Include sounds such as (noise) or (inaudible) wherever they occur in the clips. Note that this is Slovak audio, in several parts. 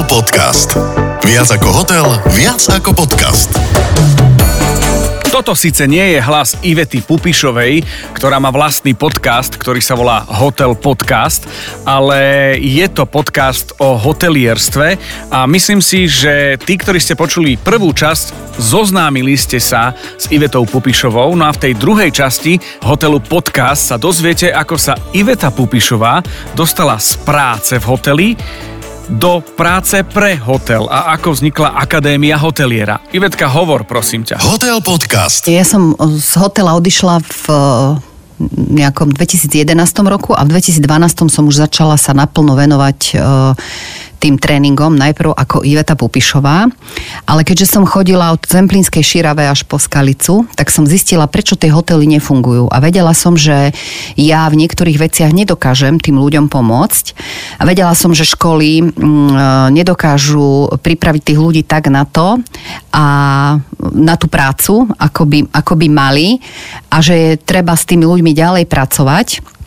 Hotel Podcast. Viac ako hotel, viac ako podcast. Toto síce nie je hlas Ivety Pupišovej, ktorá má vlastný podcast, ktorý sa volá Hotel Podcast, ale je to podcast o hotelierstve a myslím si, že tí, ktorí ste počuli prvú časť, zoznámili ste sa s Ivetou Pupišovou, no a v tej druhej časti Hotelu Podcast sa dozviete, ako sa Iveta Pupišová dostala z práce v hoteli do práce pre hotel a ako vznikla Akadémia hoteliera. Ivetka, hovor, prosím ťa. Hotel Podcast. Ja som z hotela odišla v nejakom 2011 roku a v 2012 som už začala sa naplno venovať tým tréningom, najprv ako Iveta Pupišová, ale keďže som chodila od Zemplínskej Širave až po Skalicu, tak som zistila, prečo tie hotely nefungujú. A vedela som, že ja v niektorých veciach nedokážem tým ľuďom pomôcť. A vedela som, že školy mm, nedokážu pripraviť tých ľudí tak na to a na tú prácu, ako by, ako by mali. A že je treba s tými ľuďmi ďalej pracovať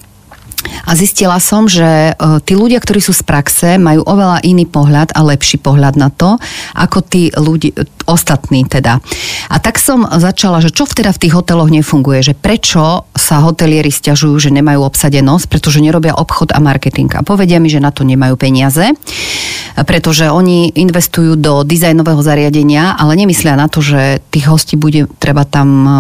a zistila som, že e, tí ľudia, ktorí sú z praxe, majú oveľa iný pohľad a lepší pohľad na to, ako tí ľudí, ostatní teda. A tak som začala, že čo teda v tých hoteloch nefunguje, že prečo sa hotelieri stiažujú, že nemajú obsadenosť, pretože nerobia obchod a marketing. A povedia mi, že na to nemajú peniaze, pretože oni investujú do dizajnového zariadenia, ale nemyslia na to, že tých hostí bude treba tam e,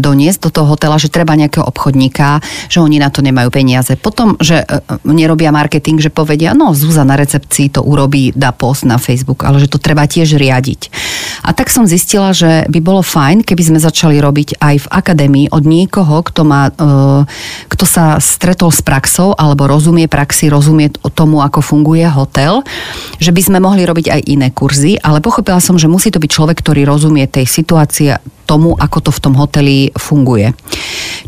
doniesť do toho hotela, že treba nejakého obchodníka, že oni na to nemajú peniaze. Potom, že e, nerobia marketing, že povedia, no Zúza na recepcii to urobí, dá post na Facebook, ale že to treba tiež riadiť. A tak som zistila, že by bolo fajn, keby sme začali robiť aj v akadémii od niekoho, kto, má, e, kto sa stretol s praxou alebo rozumie praxi, rozumie tomu, ako funguje hotel, že by sme mohli robiť aj iné kurzy, ale pochopila som, že musí to byť človek, ktorý rozumie tej situácii, tomu, ako to v tom hoteli funguje.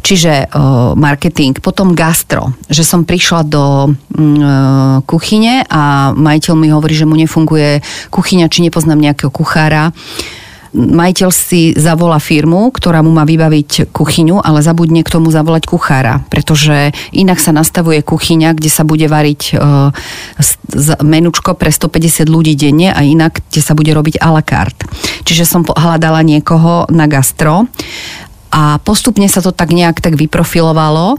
Čiže uh, marketing, potom gastro, že som prišla do uh, kuchyne a majiteľ mi hovorí, že mu nefunguje kuchyňa, či nepoznám nejakého kuchára majiteľ si zavolá firmu, ktorá mu má vybaviť kuchyňu, ale zabudne k tomu zavolať kuchára, pretože inak sa nastavuje kuchyňa, kde sa bude variť uh, menučko pre 150 ľudí denne a inak, kde sa bude robiť a la carte. Čiže som hľadala niekoho na gastro a postupne sa to tak nejak tak vyprofilovalo.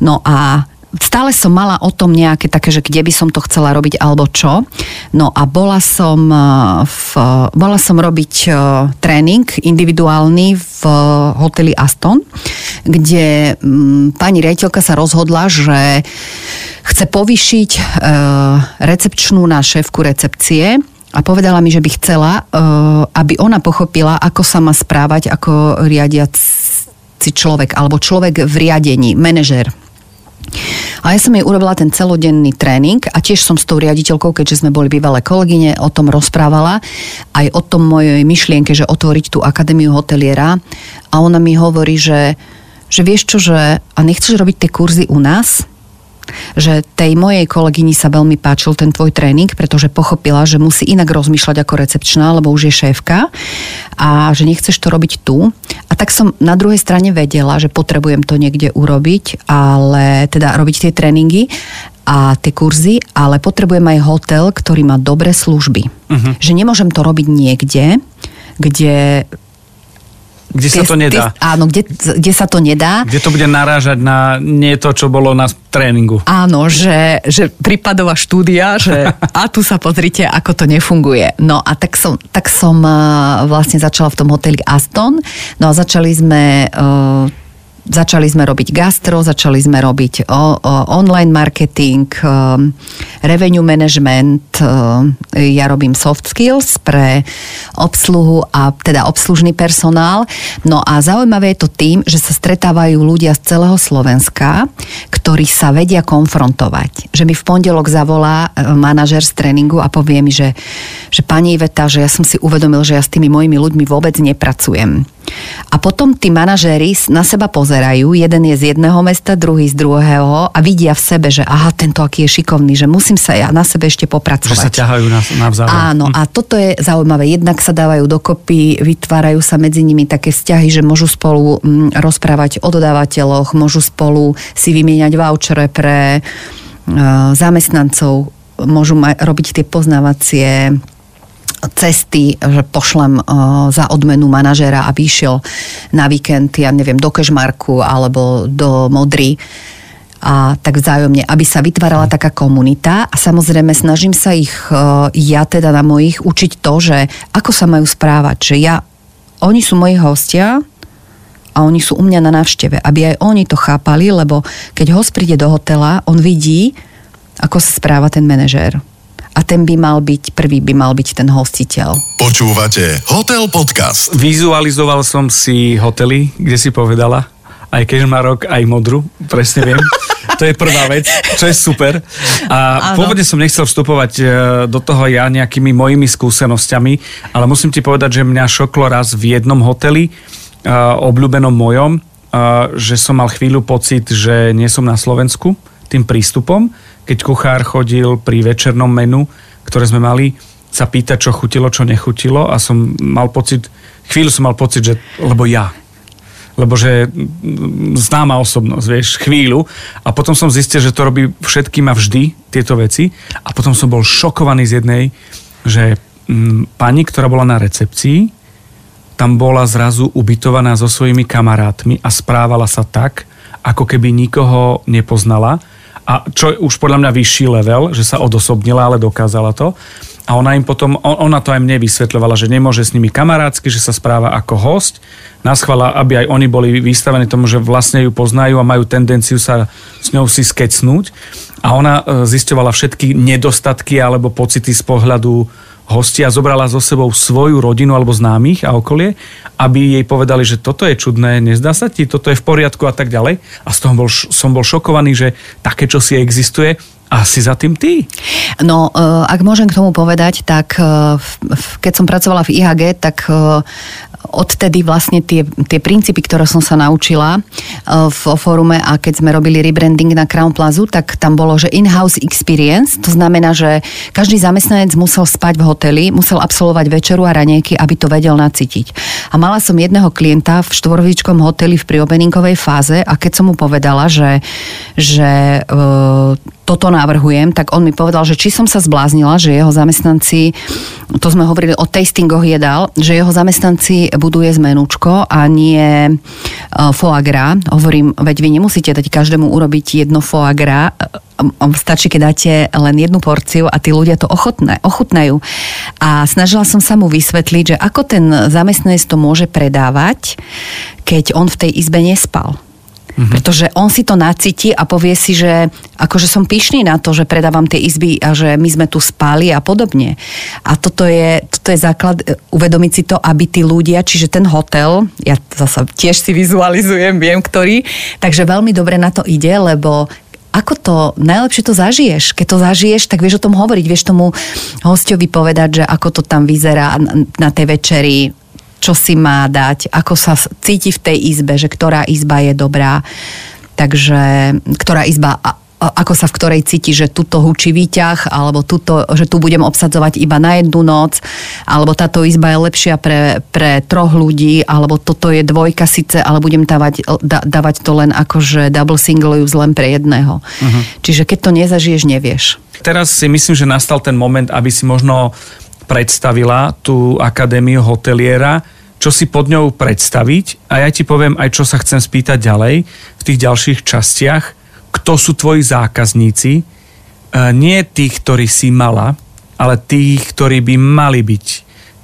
No a stále som mala o tom nejaké také, že kde by som to chcela robiť alebo čo. No a bola som, e, v, bola som robiť e, tréning individuálny v hoteli Aston, kde m, pani rejiteľka sa rozhodla, že chce povýšiť e, recepčnú na šéfku recepcie a povedala mi, že by chcela, aby ona pochopila, ako sa má správať ako riadiaci človek alebo človek v riadení, manažer a ja som jej urobila ten celodenný tréning a tiež som s tou riaditeľkou, keďže sme boli bývalé kolegyne, o tom rozprávala, aj o tom mojej myšlienke, že otvoriť tú akadémiu hoteliera a ona mi hovorí, že, že vieš čo, že a nechceš robiť tie kurzy u nás? Že tej mojej kolegyni sa veľmi páčil ten tvoj tréning, pretože pochopila, že musí inak rozmýšľať ako recepčná, lebo už je šéfka a že nechceš to robiť tu. A tak som na druhej strane vedela, že potrebujem to niekde urobiť, ale teda robiť tie tréningy a tie kurzy, ale potrebujem aj hotel, ktorý má dobré služby. Uh-huh. Že nemôžem to robiť niekde, kde kde sa to nedá. áno, kde, kde sa to nedá. Kde to bude narážať na nie to, čo bolo na tréningu. Áno, že, že prípadová štúdia, že (laughs) a tu sa pozrite, ako to nefunguje. No a tak som, tak som vlastne začala v tom hoteli Aston. No a začali sme uh, Začali sme robiť gastro, začali sme robiť o, o online marketing, um, revenue management, um, ja robím soft skills pre obsluhu a teda obslužný personál. No a zaujímavé je to tým, že sa stretávajú ľudia z celého Slovenska, ktorí sa vedia konfrontovať. Že mi v pondelok zavolá uh, manažer z tréningu a povie mi, že, že pani Iveta, že ja som si uvedomil, že ja s tými mojimi ľuďmi vôbec nepracujem a potom tí manažéri na seba pozerajú, jeden je z jedného mesta, druhý z druhého a vidia v sebe, že aha, tento aký je šikovný, že musím sa ja na sebe ešte popracovať. Že sa ťahajú navzájom. Áno, hm. a toto je zaujímavé. Jednak sa dávajú dokopy, vytvárajú sa medzi nimi také vzťahy, že môžu spolu mm, rozprávať o dodávateľoch, môžu spolu si vymieňať vouchere pre e, zamestnancov môžu ma- robiť tie poznávacie cesty, že pošlem uh, za odmenu manažéra, aby išiel na víkend, ja neviem, do Kešmarku alebo do Modry. A tak vzájomne, aby sa vytvárala taká komunita. A samozrejme snažím sa ich, uh, ja teda na mojich, učiť to, že ako sa majú správať, že ja, oni sú moji hostia a oni sú u mňa na návšteve, aby aj oni to chápali, lebo keď host príde do hotela, on vidí, ako sa správa ten manažér a ten by mal byť, prvý by mal byť ten hostiteľ. Počúvate Hotel Podcast. Vizualizoval som si hotely, kde si povedala, aj Kežmarok, aj Modru, presne viem. (laughs) To je prvá vec, čo je super. A Áno. pôvodne som nechcel vstupovať e, do toho ja nejakými mojimi skúsenosťami, ale musím ti povedať, že mňa šoklo raz v jednom hoteli, e, obľúbenom mojom, e, že som mal chvíľu pocit, že nie som na Slovensku tým prístupom, keď kuchár chodil pri večernom menu, ktoré sme mali, sa pýtať, čo chutilo, čo nechutilo a som mal pocit, chvíľu som mal pocit, že lebo ja, lebo že mm, známa osobnosť, vieš, chvíľu. A potom som zistil, že to robí všetkým a vždy tieto veci. A potom som bol šokovaný z jednej, že mm, pani, ktorá bola na recepcii, tam bola zrazu ubytovaná so svojimi kamarátmi a správala sa tak, ako keby nikoho nepoznala. A čo je už podľa mňa vyšší level, že sa odosobnila, ale dokázala to. A ona im potom, on- ona to aj mne vysvetľovala, že nemôže s nimi kamarátsky, že sa správa ako host. Naschvala, aby aj oni boli vystavení tomu, že vlastne ju poznajú a majú tendenciu sa s ňou si skecnúť. A ona e, zisťovala všetky nedostatky alebo pocity z pohľadu hostia, zobrala so sebou svoju rodinu alebo známych a okolie, aby jej povedali, že toto je čudné, nezdá sa ti, toto je v poriadku a tak ďalej. A z toho bol, som bol šokovaný, že také čo si existuje a si za tým ty. No, e, ak môžem k tomu povedať, tak e, v- keď som pracovala v IHG, tak e, odtedy vlastne tie, tie princípy, ktoré som sa naučila e, v fórume a keď sme robili rebranding na Crown Plazu, tak tam bolo, že in-house experience, to znamená, že každý zamestnanec musel spať v hoteli, musel absolvovať večeru a ranejky, aby to vedel nacítiť. A mala som jedného klienta v štvorvičkom hoteli v priobeninkovej fáze a keď som mu povedala, že, že e, toto navrhujem, tak on mi povedal, že či som sa zbláznila, že jeho zamestnanci, to sme hovorili o tastingoch jedál, že jeho zamestnanci budú jesť menúčko a nie uh, foie gras. Hovorím, veď vy nemusíte dať každému urobiť jedno foie gras, um, stačí, keď dáte len jednu porciu a tí ľudia to ochotné, ochutnajú. A snažila som sa mu vysvetliť, že ako ten zamestnanec to môže predávať, keď on v tej izbe nespal. Mm-hmm. Pretože on si to nacíti a povie si, že akože som pyšný na to, že predávam tie izby a že my sme tu spali a podobne. A toto je, toto je základ, e, uvedomiť si to, aby tí ľudia, čiže ten hotel, ja zasa tiež si vizualizujem, viem ktorý, takže veľmi dobre na to ide, lebo ako to, najlepšie to zažiješ. Keď to zažiješ, tak vieš o tom hovoriť, vieš tomu hostovi povedať, že ako to tam vyzerá na tej večeri, čo si má dať, ako sa cíti v tej izbe, že ktorá izba je dobrá. Takže ktorá izba, ako sa v ktorej cíti, že tuto hučí výťah, alebo tuto, že tu budem obsadzovať iba na jednu noc, alebo táto izba je lepšia pre, pre troch ľudí, alebo toto je dvojka síce, ale budem dávať, da, dávať to len akože double single use len pre jedného. Uh-huh. Čiže keď to nezažiješ, nevieš. Teraz si myslím, že nastal ten moment, aby si možno predstavila tú akadémiu hoteliera, čo si pod ňou predstaviť a ja ti poviem aj, čo sa chcem spýtať ďalej v tých ďalších častiach. Kto sú tvoji zákazníci? E, nie tých, ktorí si mala, ale tých, ktorí by mali byť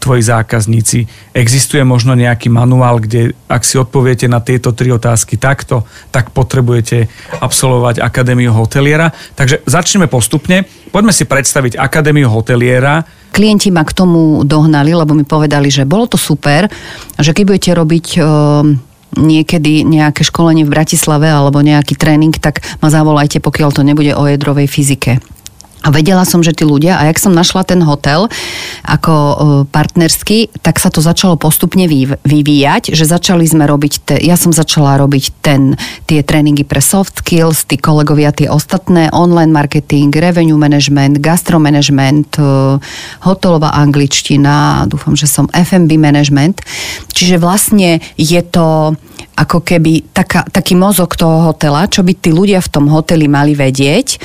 tvoji zákazníci. Existuje možno nejaký manuál, kde ak si odpoviete na tieto tri otázky takto, tak potrebujete absolvovať Akadémiu hoteliera. Takže začneme postupne. Poďme si predstaviť Akadémiu hoteliera. klienti ma k tomu dohnali, lebo mi povedali, že bolo to super, že keď budete robiť e, niekedy nejaké školenie v Bratislave alebo nejaký tréning, tak ma zavolajte, pokiaľ to nebude o jadrovej fyzike. A vedela som, že tí ľudia, a jak som našla ten hotel ako e, partnerský, tak sa to začalo postupne vyv- vyvíjať, že začali sme robiť, te, ja som začala robiť ten, tie tréningy pre soft skills, tí kolegovia tie ostatné, online marketing, revenue management, gastromanagement, e, hotelová angličtina, dúfam, že som F&B management. Čiže vlastne je to ako keby taká, taký mozog toho hotela, čo by tí ľudia v tom hoteli mali vedieť.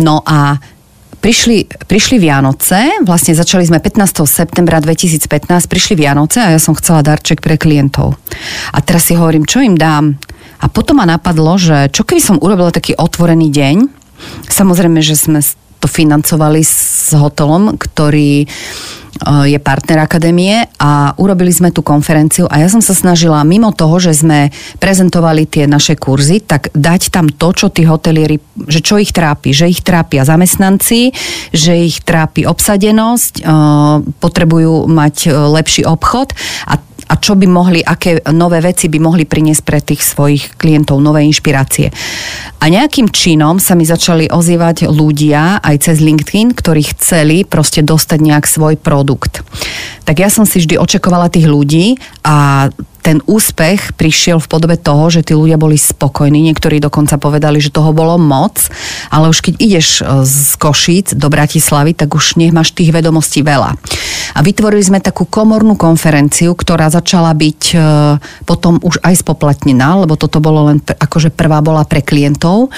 No a prišli, prišli Vianoce, vlastne začali sme 15. septembra 2015, prišli Vianoce a ja som chcela darček pre klientov. A teraz si hovorím, čo im dám. A potom ma napadlo, že čo keby som urobila taký otvorený deň, samozrejme, že sme to financovali s hotelom, ktorý Eh, je partner akadémie a urobili sme tú konferenciu a ja som sa snažila mimo toho, že sme prezentovali tie naše kurzy, tak dať tam to, čo tí hotelieri, že čo ich trápi, že ich trápia zamestnanci, že ich trápi obsadenosť, eh, potrebujú mať eh, lepší obchod a a čo by mohli, aké nové veci by mohli priniesť pre tých svojich klientov, nové inšpirácie. A nejakým činom sa mi začali ozývať ľudia aj cez LinkedIn, ktorí chceli proste dostať nejak svoj produkt. Tak ja som si vždy očakovala tých ľudí a ten úspech prišiel v podobe toho, že tí ľudia boli spokojní. Niektorí dokonca povedali, že toho bolo moc, ale už keď ideš e, z Košíc do Bratislavy, tak už nech máš tých vedomostí veľa. A vytvorili sme takú komornú konferenciu, ktorá začala byť e, potom už aj spoplatnená, lebo toto bolo len, akože prvá bola pre klientov.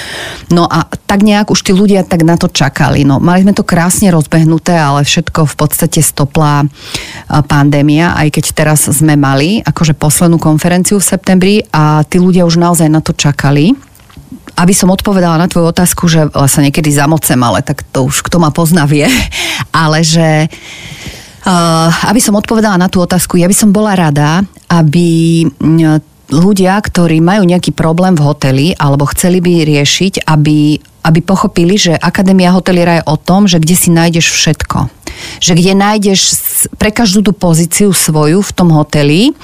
No a tak nejak už tí ľudia tak na to čakali. No, mali sme to krásne rozbehnuté, ale všetko v podstate stopla e, pandémia, aj keď teraz sme mali akože poslednú konferenciu v septembri a tí ľudia už naozaj na to čakali. Aby som odpovedala na tvoju otázku, že sa niekedy zamocem, ale tak to už kto ma pozná vie, (laughs) ale že uh, aby som odpovedala na tú otázku, ja by som bola rada, aby ľudia, ktorí majú nejaký problém v hoteli alebo chceli by riešiť, aby, aby pochopili, že Akadémia hoteliera je o tom, že kde si nájdeš všetko. Že kde nájdeš pre každú tú pozíciu svoju v tom hoteli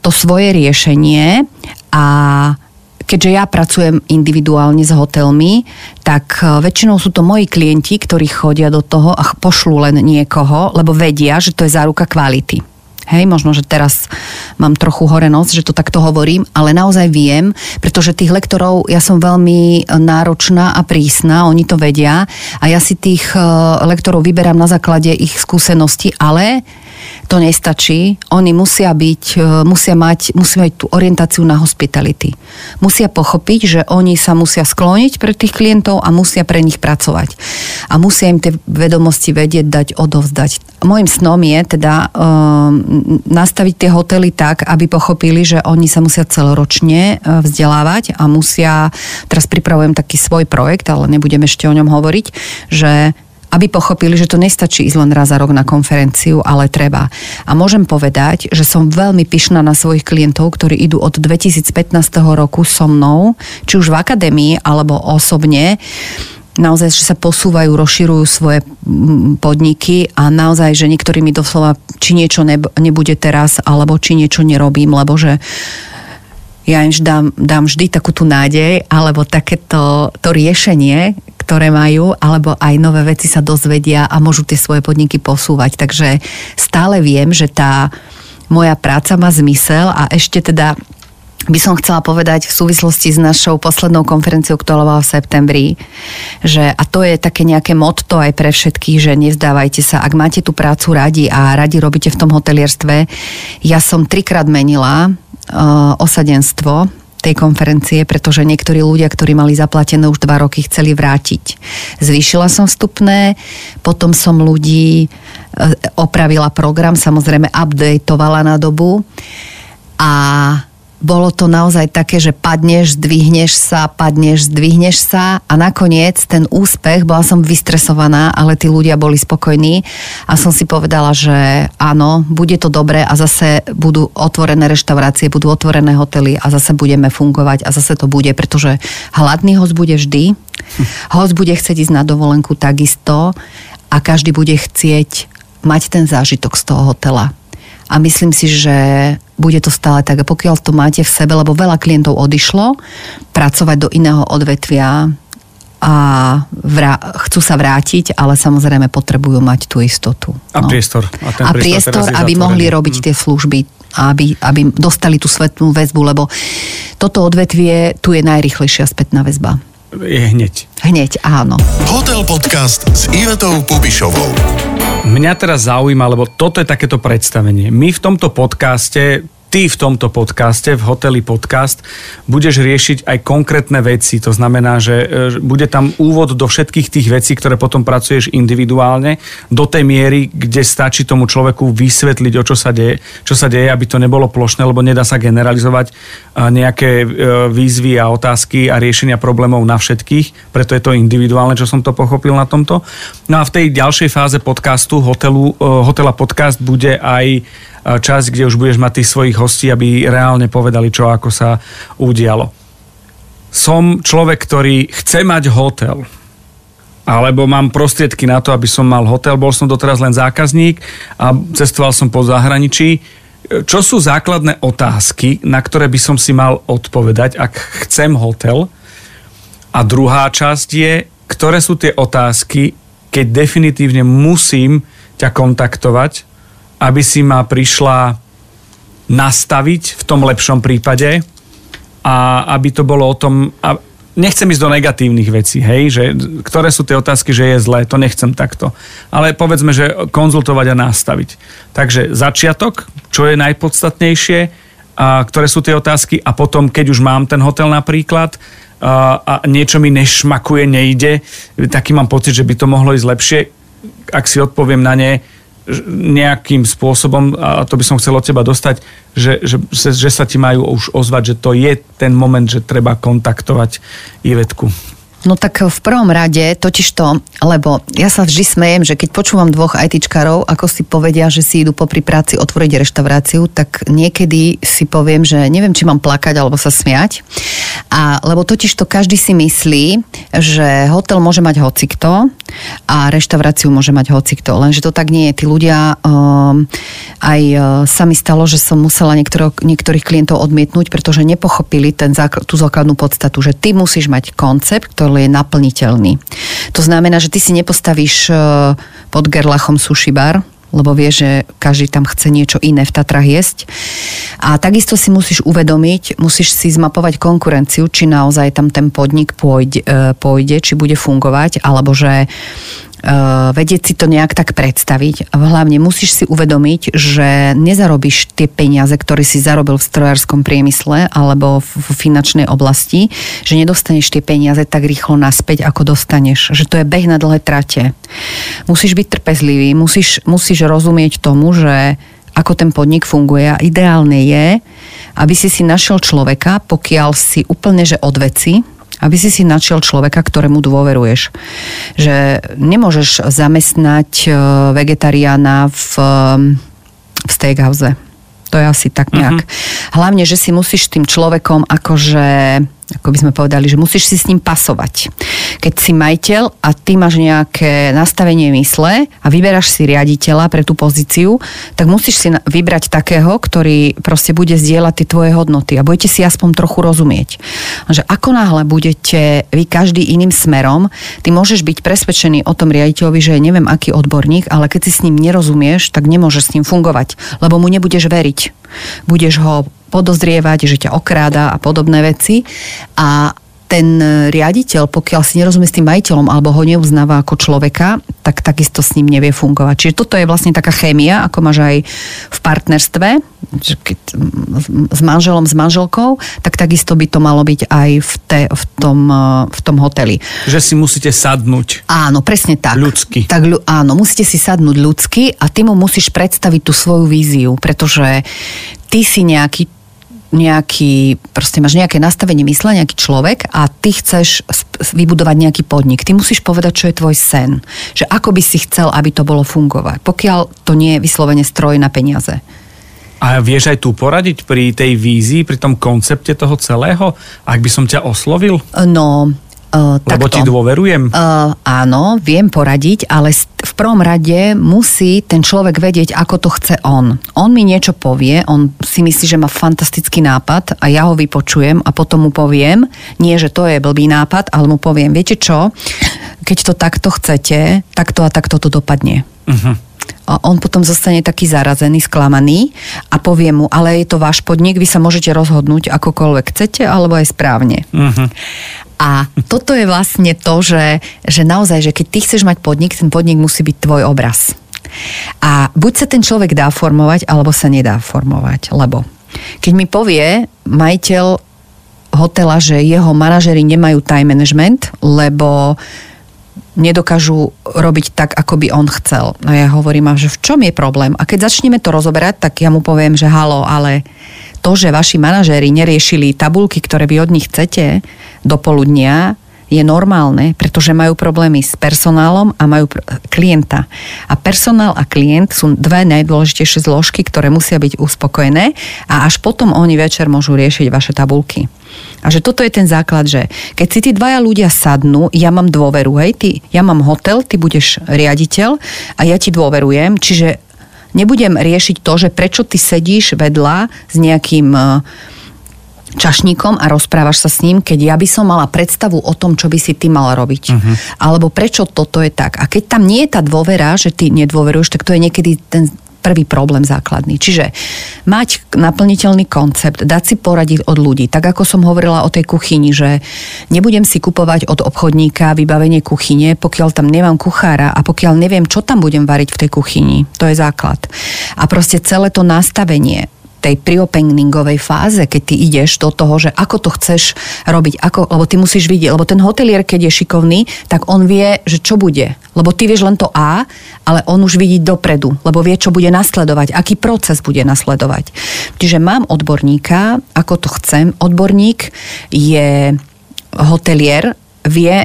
to svoje riešenie a keďže ja pracujem individuálne s hotelmi, tak e, väčšinou sú to moji klienti, ktorí chodia do toho a pošlú len niekoho, lebo vedia, že to je záruka kvality. Hej, možno, že teraz mám trochu hore nos, že to takto hovorím, ale naozaj viem, pretože tých lektorov, ja som veľmi náročná a prísna, oni to vedia a ja si tých e, lektorov vyberám na základe ich skúseností, ale to nestačí. Oni musia byť, e, musia mať, musia mať tú orientáciu na hospitality. Musia pochopiť, že oni sa musia skloniť pre tých klientov a musia pre nich pracovať. A musia im tie vedomosti vedieť, dať, odovzdať. Mojím snom je teda um, nastaviť tie hotely tak, aby pochopili, že oni sa musia celoročne e, vzdelávať a musia, teraz pripravujem taký svoj projekt, ale nebudem ešte o ňom hovoriť, že aby pochopili, že to nestačí ísť len raz za rok na konferenciu, ale treba. A môžem povedať, že som veľmi pyšná na svojich klientov, ktorí idú od 2015 roku so mnou, či už v akadémii alebo osobne, naozaj, že sa posúvajú, rozširujú svoje podniky a naozaj, že niektorí mi doslova, či niečo nebude teraz, alebo či niečo nerobím, lebo že ja im dám, dám vždy takú tú nádej, alebo takéto to riešenie, ktoré majú, alebo aj nové veci sa dozvedia a môžu tie svoje podniky posúvať. Takže stále viem, že tá moja práca má zmysel a ešte teda by som chcela povedať v súvislosti s našou poslednou konferenciou, ktorá bola v septembri, že, a to je také nejaké motto aj pre všetkých, že nevzdávajte sa, ak máte tú prácu radi a radi robíte v tom hotelierstve. Ja som trikrát menila osadenstvo tej konferencie, pretože niektorí ľudia, ktorí mali zaplatené už dva roky, chceli vrátiť. Zvýšila som vstupné, potom som ľudí e, opravila program, samozrejme updateovala na dobu a bolo to naozaj také, že padneš, zdvihneš sa, padneš, zdvihneš sa a nakoniec ten úspech, bola som vystresovaná, ale tí ľudia boli spokojní a som si povedala, že áno, bude to dobré a zase budú otvorené reštaurácie, budú otvorené hotely a zase budeme fungovať a zase to bude, pretože hladný host bude vždy, (laughs) host bude chcieť ísť na dovolenku takisto a každý bude chcieť mať ten zážitok z toho hotela a myslím si, že bude to stále tak. A pokiaľ to máte v sebe, lebo veľa klientov odišlo pracovať do iného odvetvia a vrá- chcú sa vrátiť, ale samozrejme potrebujú mať tú istotu. A no. priestor. A, ten a priestor, priestor aby mohli robiť mm. tie služby aby, aby dostali tú svetnú väzbu, lebo toto odvetvie, tu je najrychlejšia spätná väzba. Je hneď. Hneď, áno. Hotel Podcast s Ivetou Pupišovou. Mňa teraz zaujíma, lebo toto je takéto predstavenie. My v tomto podcaste ty v tomto podcaste, v hoteli podcast, budeš riešiť aj konkrétne veci. To znamená, že e, bude tam úvod do všetkých tých vecí, ktoré potom pracuješ individuálne, do tej miery, kde stačí tomu človeku vysvetliť, o čo sa deje, čo sa deje, aby to nebolo plošné, lebo nedá sa generalizovať nejaké e, výzvy a otázky a riešenia problémov na všetkých, preto je to individuálne, čo som to pochopil na tomto. No a v tej ďalšej fáze podcastu, hotelu, e, hotela podcast, bude aj časť, kde už budeš mať tých svojich hostí, aby reálne povedali, čo ako sa udialo. Som človek, ktorý chce mať hotel, alebo mám prostriedky na to, aby som mal hotel. Bol som doteraz len zákazník a cestoval som po zahraničí. Čo sú základné otázky, na ktoré by som si mal odpovedať, ak chcem hotel? A druhá časť je, ktoré sú tie otázky, keď definitívne musím ťa kontaktovať aby si ma prišla nastaviť v tom lepšom prípade a aby to bolo o tom, a nechcem ísť do negatívnych vecí, hej, že ktoré sú tie otázky, že je zlé, to nechcem takto. Ale povedzme, že konzultovať a nastaviť. Takže začiatok, čo je najpodstatnejšie, a ktoré sú tie otázky a potom, keď už mám ten hotel napríklad, a, niečo mi nešmakuje, nejde, taký mám pocit, že by to mohlo ísť lepšie, ak si odpoviem na ne, nejakým spôsobom, a to by som chcel od teba dostať, že, že, že sa ti majú už ozvať, že to je ten moment, že treba kontaktovať Ivetku. No tak v prvom rade, totiž to, lebo ja sa vždy smejem, že keď počúvam dvoch ITčkarov, ako si povedia, že si idú popri práci otvoriť reštauráciu, tak niekedy si poviem, že neviem, či mám plakať alebo sa smiať. A, lebo totiž to každý si myslí, že hotel môže mať hocikto a reštauráciu môže mať hocikto. Lenže to tak nie je. Tí ľudia um, aj uh, sa mi stalo, že som musela niektorých, niektorých klientov odmietnúť, pretože nepochopili ten, tú základnú podstatu, že ty musíš mať koncept, ktorý je naplniteľný. To znamená, že ty si nepostavíš e, pod gerlachom sushi bar, lebo vie, že každý tam chce niečo iné v Tatrach jesť. A takisto si musíš uvedomiť, musíš si zmapovať konkurenciu, či naozaj tam ten podnik pôjde, e, pôjde či bude fungovať, alebo že vedieť si to nejak tak predstaviť. Hlavne musíš si uvedomiť, že nezarobíš tie peniaze, ktoré si zarobil v strojárskom priemysle alebo v finančnej oblasti, že nedostaneš tie peniaze tak rýchlo naspäť, ako dostaneš. Že to je beh na dlhé trate. Musíš byť trpezlivý, musíš, musíš rozumieť tomu, že ako ten podnik funguje a ideálne je, aby si si našiel človeka, pokiaľ si úplne že odveci, aby si si našiel človeka, ktorému dôveruješ. Že nemôžeš zamestnať e, vegetariána v, v steakhouse. To je asi tak nejak. Uh-huh. Hlavne, že si musíš tým človekom akože ako by sme povedali, že musíš si s ním pasovať. Keď si majiteľ a ty máš nejaké nastavenie mysle a vyberáš si riaditeľa pre tú pozíciu, tak musíš si vybrať takého, ktorý proste bude zdieľať tie tvoje hodnoty a budete si aspoň trochu rozumieť. Že ako náhle budete vy každý iným smerom, ty môžeš byť presvedčený o tom riaditeľovi, že neviem aký odborník, ale keď si s ním nerozumieš, tak nemôžeš s ním fungovať, lebo mu nebudeš veriť. Budeš ho podozrievať, že ťa okráda a podobné veci. A ten riaditeľ, pokiaľ si nerozumie s tým majiteľom alebo ho neuznáva ako človeka, tak takisto s ním nevie fungovať. Čiže toto je vlastne taká chémia, ako máš aj v partnerstve, keď s manželom, s manželkou, tak takisto by to malo byť aj v, te, v, tom, v tom hoteli. Že si musíte sadnúť. Áno, presne tak. Ľudsky. Tak, áno, musíte si sadnúť ľudsky a ty mu musíš predstaviť tú svoju víziu, pretože ty si nejaký nejaký, proste máš nejaké nastavenie mysle, nejaký človek a ty chceš vybudovať nejaký podnik. Ty musíš povedať, čo je tvoj sen. Že ako by si chcel, aby to bolo fungovať. Pokiaľ to nie je vyslovene stroj na peniaze. A vieš aj tu poradiť pri tej vízii, pri tom koncepte toho celého, ak by som ťa oslovil? No, Uh, Lebo takto. ti dôverujem? Uh, áno, viem poradiť, ale v prvom rade musí ten človek vedieť, ako to chce on. On mi niečo povie, on si myslí, že má fantastický nápad a ja ho vypočujem a potom mu poviem, nie, že to je blbý nápad, ale mu poviem, viete čo, keď to takto chcete, takto a takto to dopadne. Uh-huh on potom zostane taký zarazený, sklamaný a povie mu, ale je to váš podnik, vy sa môžete rozhodnúť akokoľvek chcete, alebo aj správne. Uh-huh. A toto je vlastne to, že, že naozaj, že keď ty chceš mať podnik, ten podnik musí byť tvoj obraz. A buď sa ten človek dá formovať, alebo sa nedá formovať, lebo Keď mi povie majiteľ hotela, že jeho manažery nemajú time management, lebo nedokážu robiť tak, ako by on chcel. No ja hovorím, že v čom je problém? A keď začneme to rozoberať, tak ja mu poviem, že halo, ale to, že vaši manažéri neriešili tabulky, ktoré vy od nich chcete do poludnia, je normálne, pretože majú problémy s personálom a majú pr- klienta. A personál a klient sú dve najdôležitejšie zložky, ktoré musia byť uspokojené a až potom oni večer môžu riešiť vaše tabulky. A že toto je ten základ, že keď si tí dvaja ľudia sadnú, ja mám dôveru, hej, ty, ja mám hotel, ty budeš riaditeľ a ja ti dôverujem, čiže nebudem riešiť to, že prečo ty sedíš vedľa s nejakým uh, čašníkom a rozprávaš sa s ním, keď ja by som mala predstavu o tom, čo by si ty mala robiť. Uh-huh. Alebo prečo toto je tak. A keď tam nie je tá dôvera, že ty nedôveruješ, tak to je niekedy ten prvý problém základný. Čiže mať naplniteľný koncept, dať si poradiť od ľudí. Tak ako som hovorila o tej kuchyni, že nebudem si kupovať od obchodníka vybavenie kuchyne, pokiaľ tam nemám kuchára a pokiaľ neviem, čo tam budem variť v tej kuchyni. To je základ. A proste celé to nastavenie tej priopeningovej fáze, keď ty ideš do toho, že ako to chceš robiť, ako, lebo ty musíš vidieť, lebo ten hotelier, keď je šikovný, tak on vie, že čo bude. Lebo ty vieš len to A, ale on už vidí dopredu, lebo vie, čo bude nasledovať, aký proces bude nasledovať. Čiže mám odborníka, ako to chcem. Odborník je hotelier, vie,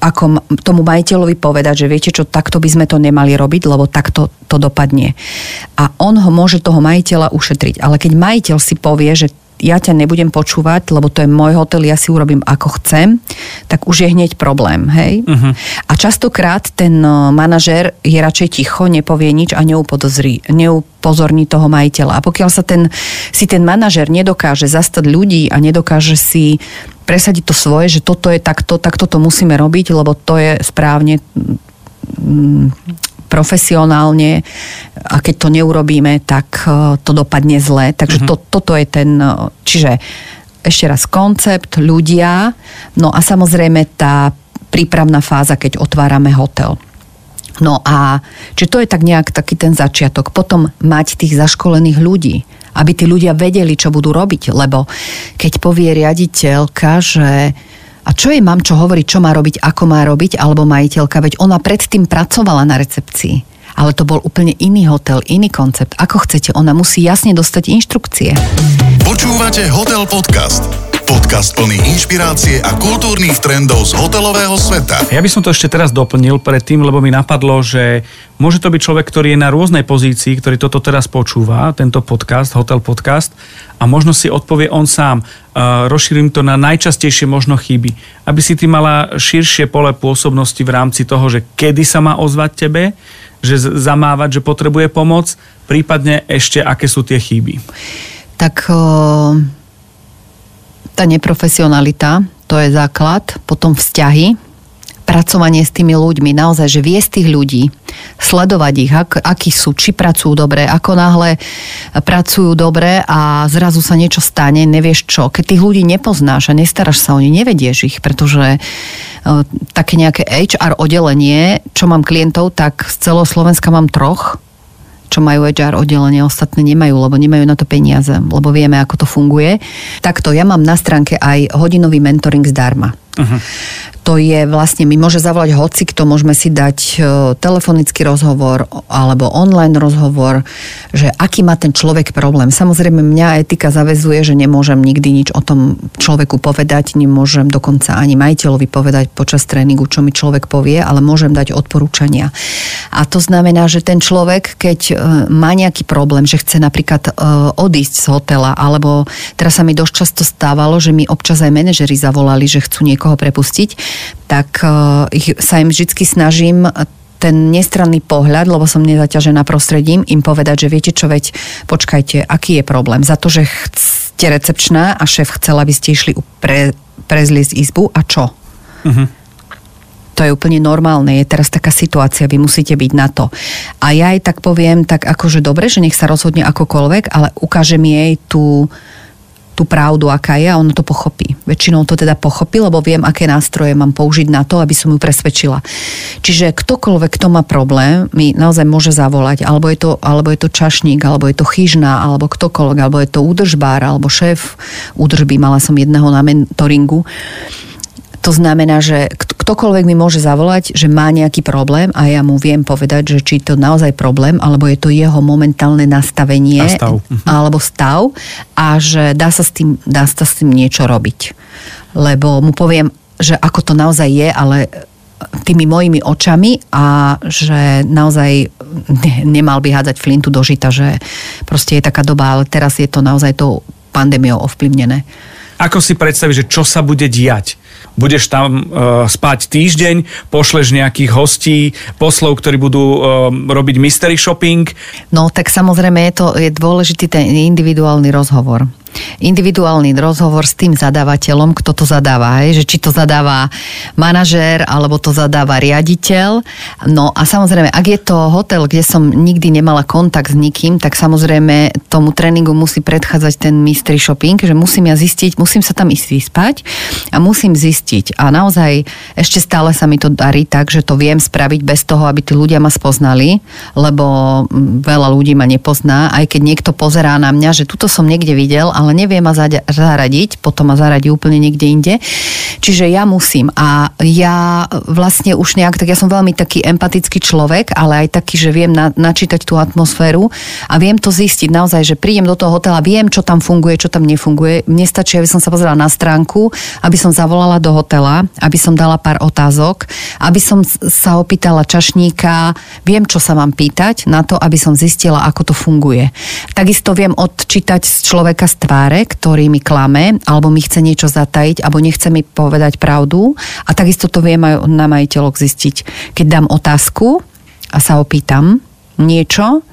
ako tomu majiteľovi povedať, že viete čo, takto by sme to nemali robiť, lebo takto to dopadne. A on ho môže toho majiteľa ušetriť. Ale keď majiteľ si povie, že ja ťa nebudem počúvať, lebo to je môj hotel, ja si urobím ako chcem, tak už je hneď problém, hej? Uh-huh. A častokrát ten manažér je radšej ticho, nepovie nič a neupozorní, neupozorní toho majiteľa. A pokiaľ sa ten, si ten manažér nedokáže zastať ľudí a nedokáže si presadiť to svoje, že toto je takto, takto to musíme robiť, lebo to je správne mm, profesionálne a keď to neurobíme, tak e, to dopadne zle. Takže uh-huh. to, toto je ten, e, čiže ešte raz koncept, ľudia, no a samozrejme tá prípravná fáza, keď otvárame hotel. No a či to je tak nejak taký ten začiatok. Potom mať tých zaškolených ľudí aby tí ľudia vedeli, čo budú robiť. Lebo keď povie riaditeľka, že a čo jej mám čo hovoriť, čo má robiť, ako má robiť, alebo majiteľka, veď ona predtým pracovala na recepcii. Ale to bol úplne iný hotel, iný koncept. Ako chcete, ona musí jasne dostať inštrukcie. Počúvate Hotel Podcast. Podcast plný inšpirácie a kultúrnych trendov z hotelového sveta. Ja by som to ešte teraz doplnil predtým, lebo mi napadlo, že môže to byť človek, ktorý je na rôznej pozícii, ktorý toto teraz počúva, tento podcast, Hotel Podcast, a možno si odpovie on sám. Uh, rozšírim to na najčastejšie možno chyby. Aby si ty mala širšie pole pôsobnosti v rámci toho, že kedy sa má ozvať tebe, že zamávať, že potrebuje pomoc, prípadne ešte aké sú tie chyby. Tak uh tá neprofesionalita, to je základ, potom vzťahy, pracovanie s tými ľuďmi, naozaj, že viesť tých ľudí, sledovať ich, ak, akí sú, či pracujú dobre, ako náhle pracujú dobre a zrazu sa niečo stane, nevieš čo. Keď tých ľudí nepoznáš a nestaráš sa o nich, nevedieš ich, pretože uh, také nejaké HR oddelenie, čo mám klientov, tak z celého Slovenska mám troch, čo majú HR oddelenie, ostatné nemajú, lebo nemajú na to peniaze, lebo vieme, ako to funguje. Takto, ja mám na stránke aj hodinový mentoring zdarma. Uh-huh to je vlastne, mi môže zavolať hoci, kto môžeme si dať e, telefonický rozhovor alebo online rozhovor, že aký má ten človek problém. Samozrejme, mňa etika zavezuje, že nemôžem nikdy nič o tom človeku povedať, nemôžem dokonca ani majiteľovi povedať počas tréningu, čo mi človek povie, ale môžem dať odporúčania. A to znamená, že ten človek, keď e, má nejaký problém, že chce napríklad e, odísť z hotela, alebo teraz sa mi dosť často stávalo, že mi občas aj manažeri zavolali, že chcú niekoho prepustiť, tak uh, ich, sa im vždy snažím ten nestranný pohľad, lebo som nezaťažená prostredím, im povedať, že viete čo, veď počkajte, aký je problém. Za to, že ste recepčná a šéf chcela, aby ste išli pre, prezliesť izbu a čo? Uh-huh. To je úplne normálne, je teraz taká situácia, vy musíte byť na to. A ja aj tak poviem, tak akože dobre, že nech sa rozhodne akokoľvek, ale ukážem jej tú, tú tú pravdu, aká je a ono to pochopí. Väčšinou to teda pochopí, lebo viem, aké nástroje mám použiť na to, aby som ju presvedčila. Čiže ktokoľvek, kto má problém, mi naozaj môže zavolať, alebo je to, alebo je to čašník, alebo je to chyžná, alebo ktokoľvek, alebo je to údržbár, alebo šéf údržby, mala som jedného na mentoringu. To znamená, že ktokoľvek mi môže zavolať, že má nejaký problém a ja mu viem povedať, že či to naozaj problém, alebo je to jeho momentálne nastavenie stav. Mhm. alebo stav a že dá sa, s tým, dá sa s tým niečo robiť. Lebo mu poviem, že ako to naozaj je, ale tými mojimi očami a že naozaj nemal by hádzať flintu do žita, že proste je taká doba, ale teraz je to naozaj tou pandémiou ovplyvnené. Ako si predstavíš, že čo sa bude diať? Budeš tam uh, spať týždeň, pošleš nejakých hostí, poslov, ktorí budú uh, robiť mystery shopping? No tak samozrejme je to je dôležitý ten individuálny rozhovor individuálny rozhovor s tým zadávateľom, kto to zadáva, hej? že či to zadáva manažér alebo to zadáva riaditeľ. No a samozrejme, ak je to hotel, kde som nikdy nemala kontakt s nikým, tak samozrejme tomu tréningu musí predchádzať ten mystery shopping, že musím ja zistiť, musím sa tam ísť vyspať a musím zistiť. A naozaj ešte stále sa mi to darí tak, že to viem spraviť bez toho, aby tí ľudia ma spoznali, lebo veľa ľudí ma nepozná, aj keď niekto pozerá na mňa, že tuto som niekde videl, ale nevie ma zaradiť, potom ma zaradí úplne niekde inde. Čiže ja musím a ja vlastne už nejak, tak ja som veľmi taký empatický človek, ale aj taký, že viem na, načítať tú atmosféru a viem to zistiť naozaj, že prídem do toho hotela, viem, čo tam funguje, čo tam nefunguje. Mne stačí, aby som sa pozrela na stránku, aby som zavolala do hotela, aby som dala pár otázok, aby som sa opýtala čašníka, viem, čo sa mám pýtať na to, aby som zistila, ako to funguje. Takisto viem odčítať z človeka tváre, ktorý mi klame, alebo mi chce niečo zatajiť, alebo nechce mi povedať pravdu. A takisto to viem aj na majiteľok zistiť. Keď dám otázku a sa opýtam niečo,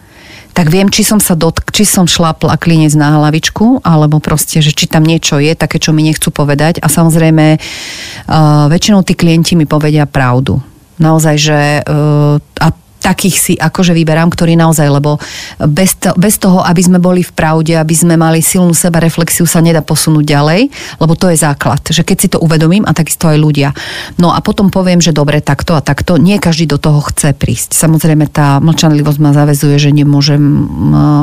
tak viem, či som sa dotk, či som šlapla klinec na hlavičku, alebo proste, že či tam niečo je, také, čo mi nechcú povedať. A samozrejme, uh, väčšinou tí klienti mi povedia pravdu. Naozaj, že uh, a takých si akože vyberám, ktorí naozaj, lebo bez, to, bez toho, aby sme boli v pravde, aby sme mali silnú seba reflexiu, sa nedá posunúť ďalej, lebo to je základ, že keď si to uvedomím a takisto aj ľudia. No a potom poviem, že dobre, takto a takto, nie každý do toho chce prísť. Samozrejme tá mlčanlivosť ma zavezuje, že nemôžem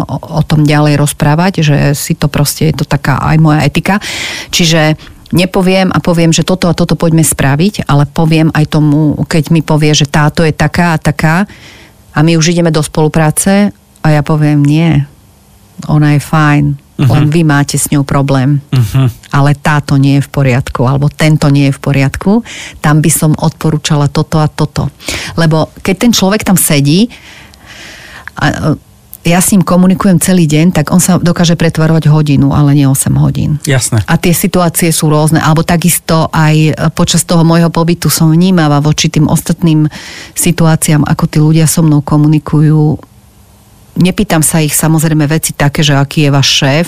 o tom ďalej rozprávať, že si to proste, je to taká aj moja etika. Čiže nepoviem a poviem, že toto a toto poďme spraviť, ale poviem aj tomu, keď mi povie, že táto je taká a taká a my už ideme do spolupráce a ja poviem nie, ona je fajn, uh-huh. len vy máte s ňou problém. Uh-huh. Ale táto nie je v poriadku, alebo tento nie je v poriadku. Tam by som odporúčala toto a toto. Lebo keď ten človek tam sedí, a, ja s ním komunikujem celý deň, tak on sa dokáže pretvarovať hodinu, ale nie 8 hodín. Jasné. A tie situácie sú rôzne. Alebo takisto aj počas toho môjho pobytu som vnímavá voči tým ostatným situáciám, ako tí ľudia so mnou komunikujú. Nepýtam sa ich samozrejme veci také, že aký je váš šéf,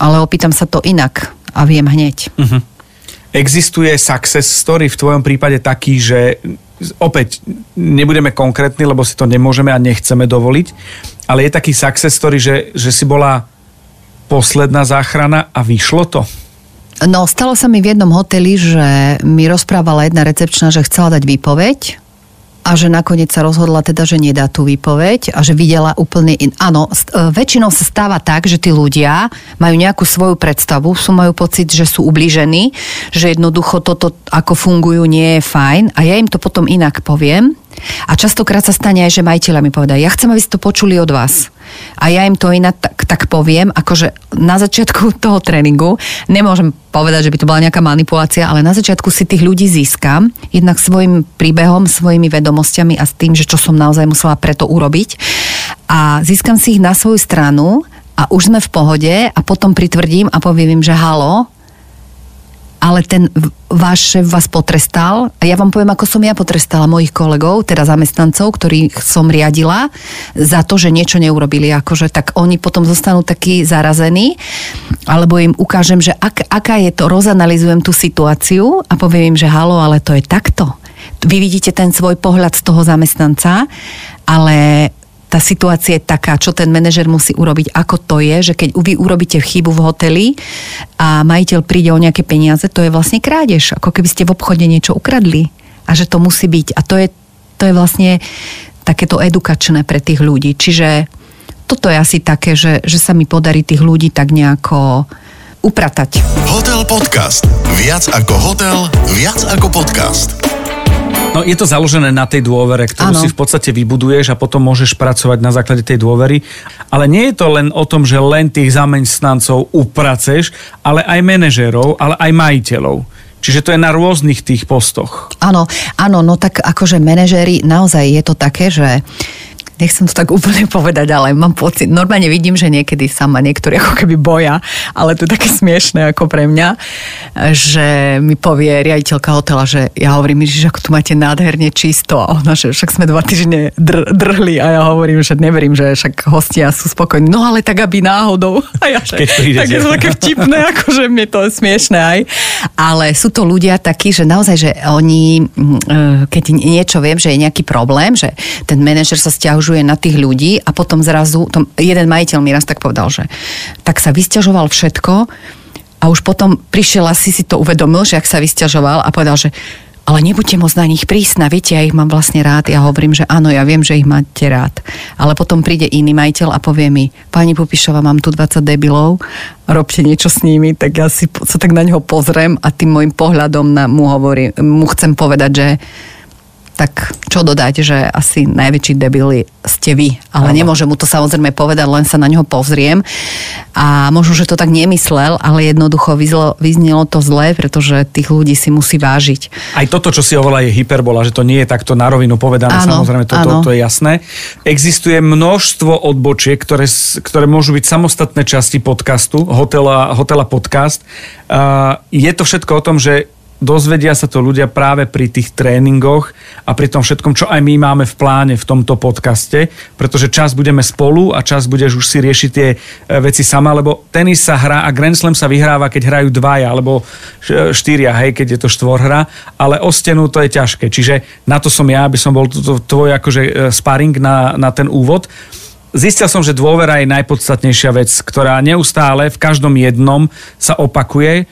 ale opýtam sa to inak a viem hneď. Uh-huh. Existuje success story v tvojom prípade taký, že opäť nebudeme konkrétni, lebo si to nemôžeme a nechceme dovoliť, ale je taký success story, že, že si bola posledná záchrana a vyšlo to? No, stalo sa mi v jednom hoteli, že mi rozprávala jedna recepčná, že chcela dať výpoveď a že nakoniec sa rozhodla teda, že nedá tú výpoveď a že videla úplne in... Áno, e, väčšinou sa stáva tak, že tí ľudia majú nejakú svoju predstavu, sú majú pocit, že sú ubližení, že jednoducho toto, ako fungujú, nie je fajn a ja im to potom inak poviem a častokrát sa stane aj, že majiteľa mi povedajú, ja chcem, aby ste to počuli od vás. A ja im to inak tak, tak poviem, akože na začiatku (laughs) toho tréningu, nemôžem povedať, že by to bola nejaká manipulácia, ale na začiatku si tých ľudí získam, jednak svojim príbehom, svojimi vedomosťami a s tým, že čo som naozaj musela preto urobiť. A získam si ich na svoju stranu a už sme v pohode a potom pritvrdím a poviem im, že halo, ale ten váš šéf vás potrestal a ja vám poviem, ako som ja potrestala mojich kolegov, teda zamestnancov, ktorých som riadila za to, že niečo neurobili. Akože, tak oni potom zostanú takí zarazení, alebo im ukážem, že ak, aká je to, rozanalizujem tú situáciu a poviem im, že halo, ale to je takto. Vy vidíte ten svoj pohľad z toho zamestnanca, ale tá situácia je taká, čo ten manažer musí urobiť, ako to je, že keď vy urobíte chybu v hoteli a majiteľ príde o nejaké peniaze, to je vlastne krádež, ako keby ste v obchode niečo ukradli a že to musí byť. A to je, to je vlastne takéto edukačné pre tých ľudí. Čiže toto je asi také, že, že sa mi podarí tých ľudí tak nejako upratať. Hotel Podcast. Viac ako hotel, viac ako podcast. No je to založené na tej dôvere, ktorú ano. si v podstate vybuduješ a potom môžeš pracovať na základe tej dôvery. Ale nie je to len o tom, že len tých zamestnancov upraceš, ale aj manažérov, ale aj majiteľov. Čiže to je na rôznych tých postoch. Áno, áno, no tak akože manažéri, naozaj je to také, že nechcem to tak úplne povedať, ale mám pocit, normálne vidím, že niekedy sa ma niektorí ako keby boja, ale to je také smiešné ako pre mňa, že mi povie riaditeľka hotela, že ja hovorím, že ako tu máte nádherne čisto a ona, že však sme dva týždne dr- drhli a ja hovorím, že neverím, že však hostia sú spokojní. No ale tak, aby náhodou. (laughs) A ja, že, tak je to také vtipné, (laughs) akože mi to je smiešné aj. Ale sú to ľudia takí, že naozaj, že oni, mm, e, keď niečo viem, že je nejaký problém, že ten manažer sa stiažuje stiažuje na tých ľudí a potom zrazu, tom, jeden majiteľ mi raz tak povedal, že tak sa vysťažoval všetko a už potom prišiel asi si to uvedomil, že ak sa vysťažoval a povedal, že ale nebuďte môcť na nich prísna, viete, ja ich mám vlastne rád. Ja hovorím, že áno, ja viem, že ich máte rád. Ale potom príde iný majiteľ a povie mi, pani Pupišova, mám tu 20 debilov, robte niečo s nimi, tak ja si sa tak na neho pozriem a tým môjim pohľadom na, mu, hovorím, mu chcem povedať, že tak čo dodať, že asi najväčší debili ste vy. Ale ano. nemôžem mu to samozrejme povedať, len sa na neho pozriem. A možno, že to tak nemyslel, ale jednoducho vyzlo, vyznelo to zle, pretože tých ľudí si musí vážiť. Aj toto, čo si hovorila, je hyperbola, že to nie je takto na rovinu povedané, ano, samozrejme, to, to, to je jasné. Existuje množstvo odbočiek, ktoré, ktoré môžu byť samostatné časti podcastu, hotela, hotela podcast. Uh, je to všetko o tom, že dozvedia sa to ľudia práve pri tých tréningoch a pri tom všetkom, čo aj my máme v pláne v tomto podcaste, pretože čas budeme spolu a čas budeš už si riešiť tie e, veci sama, lebo tenis sa hrá a Grand Slam sa vyhráva, keď hrajú dvaja alebo štyria, hej, keď je to štvorhra, ale o stenu to je ťažké. Čiže na to som ja, aby som bol tvoj akože e, sparring na, na ten úvod. Zistil som, že dôvera je najpodstatnejšia vec, ktorá neustále v každom jednom sa opakuje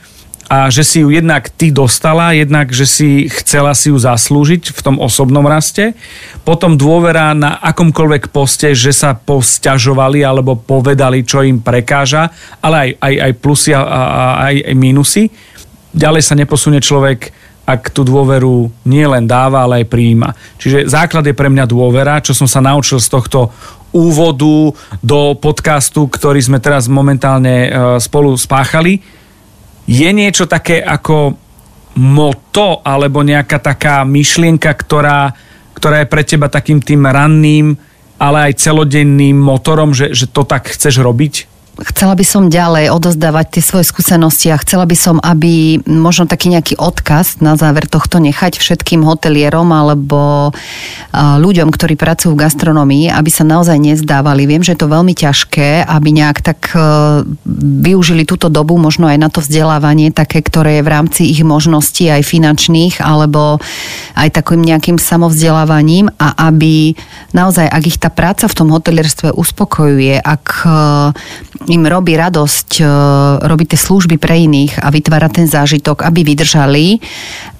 a že si ju jednak ty dostala, jednak, že si chcela si ju zaslúžiť v tom osobnom raste. Potom dôvera na akomkoľvek poste, že sa posťažovali alebo povedali, čo im prekáža, ale aj, aj, aj plusy a, a aj, aj minusy. Ďalej sa neposunie človek, ak tú dôveru nie len dáva, ale aj prijíma. Čiže základ je pre mňa dôvera, čo som sa naučil z tohto úvodu do podcastu, ktorý sme teraz momentálne e, spolu spáchali je niečo také ako moto alebo nejaká taká myšlienka, ktorá, ktorá je pre teba takým tým ranným, ale aj celodenným motorom, že, že to tak chceš robiť? Chcela by som ďalej odozdávať tie svoje skúsenosti a chcela by som, aby možno taký nejaký odkaz na záver tohto nechať všetkým hotelierom alebo ľuďom, ktorí pracujú v gastronomii, aby sa naozaj nezdávali. Viem, že je to veľmi ťažké, aby nejak tak e, využili túto dobu možno aj na to vzdelávanie, také, ktoré je v rámci ich možností aj finančných, alebo aj takým nejakým samovzdelávaním a aby naozaj, ak ich tá práca v tom hotelierstve uspokojuje, ak im robí radosť e, robiť tie služby pre iných a vytvára ten zážitok, aby vydržali.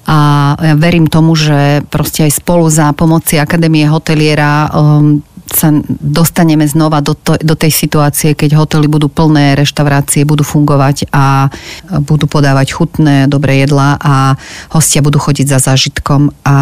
A ja verím tomu, že proste aj spolu za pomoci Akadémie hoteliera um, sa dostaneme znova do, to, do tej situácie, keď hotely budú plné, reštaurácie budú fungovať a budú podávať chutné, dobré jedlá a hostia budú chodiť za zážitkom a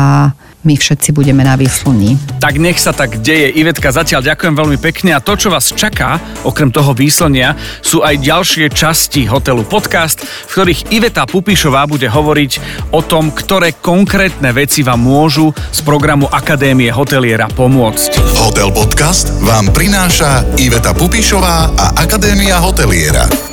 my všetci budeme na výsluní. Tak nech sa tak deje. Ivetka, zatiaľ ďakujem veľmi pekne a to, čo vás čaká, okrem toho výslenia, sú aj ďalšie časti hotelu podcast, v ktorých Iveta Pupišová bude hovoriť o tom, ktoré konkrétne veci vám môžu z programu Akadémie hoteliera pomôcť. Hotel podcast vám prináša Iveta Pupišová a Akadémia hoteliera.